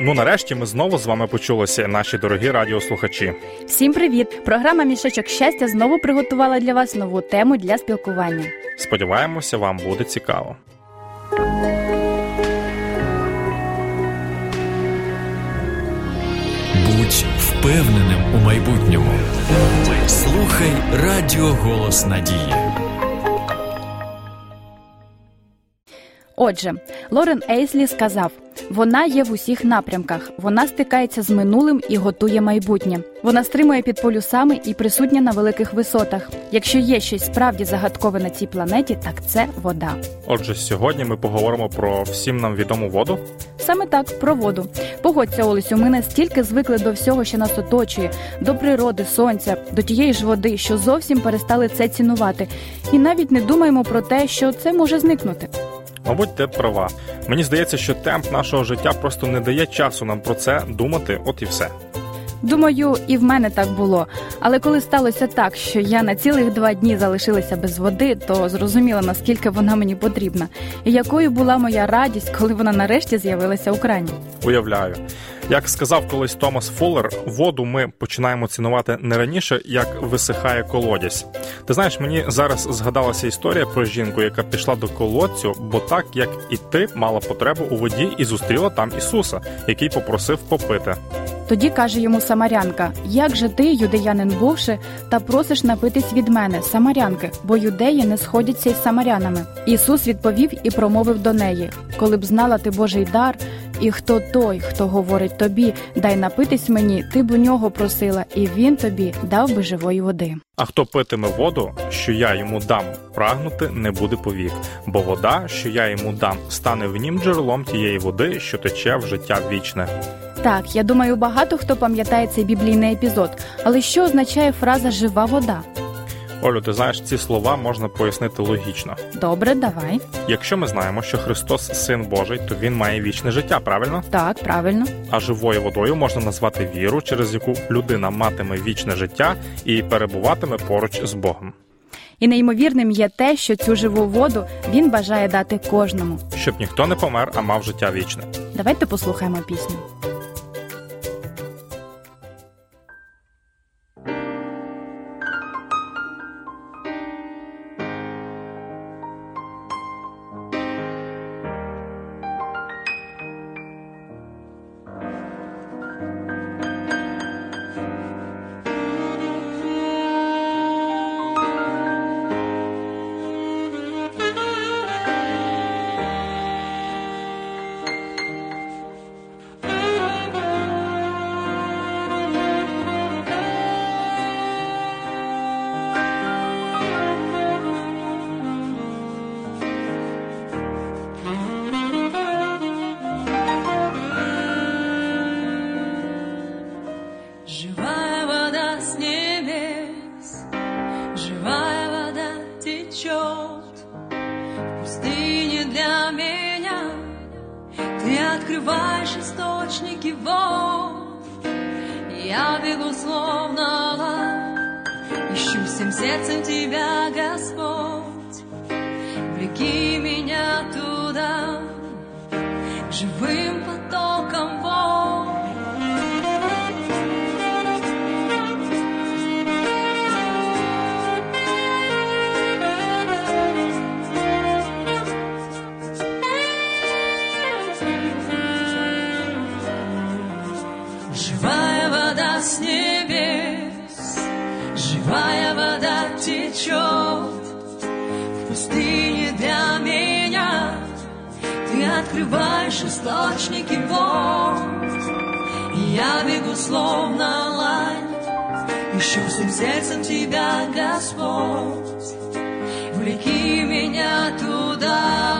Ну нарешті ми знову з вами почулися, наші дорогі радіослухачі. Всім привіт! Програма Мішечок щастя знову приготувала для вас нову тему для спілкування. Сподіваємося, вам буде цікаво. Будь впевненим у майбутньому. Слухай Радіо Голос Надії. Отже, Лорен Ейслі сказав: вона є в усіх напрямках, вона стикається з минулим і готує майбутнє. Вона стримує під полюсами і присутня на великих висотах. Якщо є щось справді загадкове на цій планеті, так це вода. Отже, сьогодні ми поговоримо про всім нам відому воду. Саме так про воду. Погодься, Олесю, ми настільки звикли до всього, що нас оточує, до природи, сонця, до тієї ж води, що зовсім перестали це цінувати, і навіть не думаємо про те, що це може зникнути. Мабуть, ти права. Мені здається, що темп нашого життя просто не дає часу нам про це думати, от і все. Думаю, і в мене так було. Але коли сталося так, що я на цілих два дні залишилася без води, то зрозуміла, наскільки вона мені потрібна, і якою була моя радість, коли вона нарешті з'явилася у крані. Уявляю, як сказав колись Томас Фуллер, воду ми починаємо цінувати не раніше, як висихає колодязь. Ти знаєш, мені зараз згадалася історія про жінку, яка пішла до колодцю, бо так як і ти мала потребу у воді і зустріла там Ісуса, який попросив попити. Тоді каже йому Самарянка: Як же ти, юдеянин бувши, та просиш напитись від мене, Самарянки, бо юдеї не сходяться із самарянами. Ісус відповів і промовив до неї: Коли б знала ти Божий дар, і хто той, хто говорить тобі, дай напитись мені, ти б у нього просила, і він тобі дав би живої води. А хто питиме воду, що я йому дам, прагнути не буде повік, бо вода, що я йому дам, стане в нім джерелом тієї води, що тече в життя вічне. Так, я думаю, багато хто пам'ятає цей біблійний епізод. Але що означає фраза жива вода? Олю, ти знаєш, ці слова можна пояснити логічно. Добре, давай. Якщо ми знаємо, що Христос син Божий, то він має вічне життя, правильно? Так, правильно. А живою водою можна назвати віру, через яку людина матиме вічне життя і перебуватиме поруч з Богом. І неймовірним є те, що цю живу воду він бажає дати кожному. Щоб ніхто не помер, а мав життя вічне. Давайте послухаємо пісню. Открываешь источники и я бегу словно лав, ищу всем сердцем тебя, Господь. Влеки меня туда, живым потоком Живая вода с небес, живая вода течет в пустыне для меня. Ты открываешь источники вод, и я бегу словно лань, ищу всем сердцем тебя, Господь. Влеки меня туда,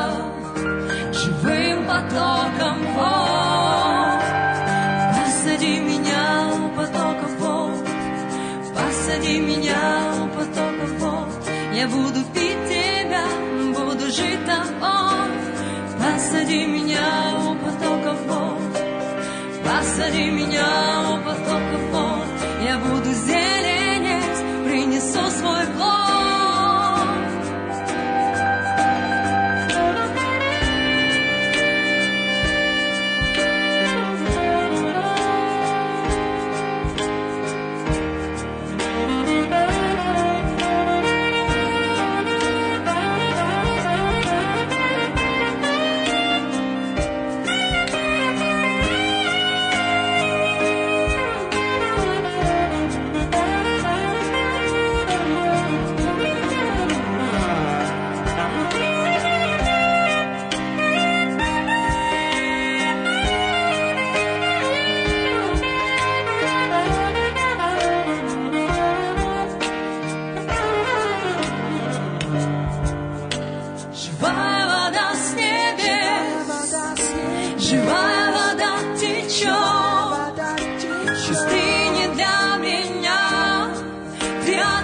Посади меня у потоков вод, посади меня у потоков вод. Я буду пить тебя, буду жить тобой. Посади меня у потоков вод, посади меня у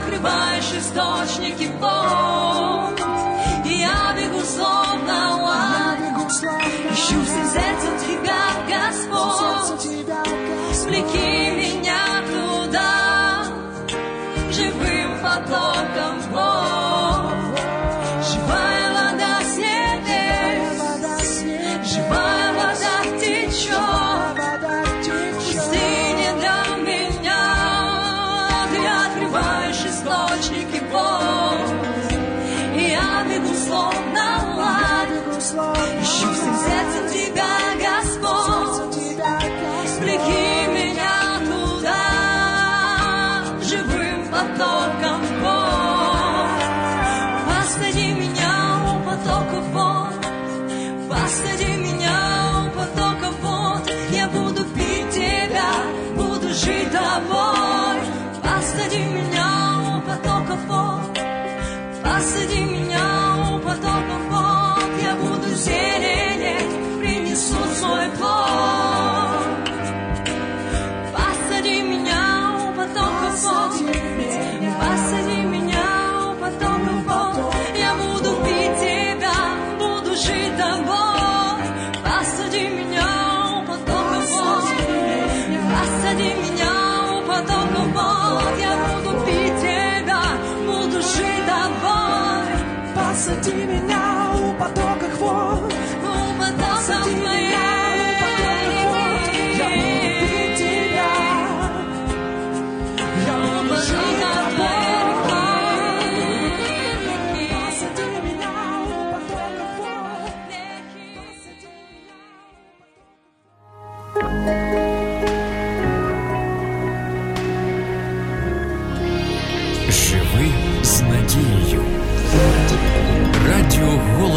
открываешь источник и пол. Я бегу словно ладно, ищу все сердце тебя. 自己。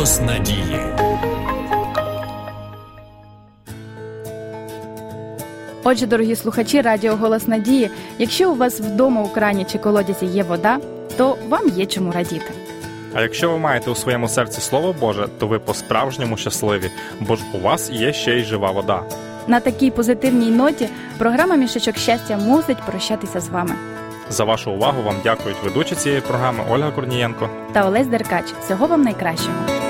Голос Надії. Отже, дорогі слухачі Радіо Голос Надії, якщо у вас вдома у крані чи колодязі є вода, то вам є чому радіти. А якщо ви маєте у своєму серці Слово Боже, то ви по-справжньому щасливі, бо ж у вас є ще й жива вода. На такій позитивній ноті програма Мішечок щастя мусить прощатися з вами. За вашу увагу вам дякують ведучі цієї програми Ольга Корнієнко. Та Олесь Деркач. Всього вам найкращого.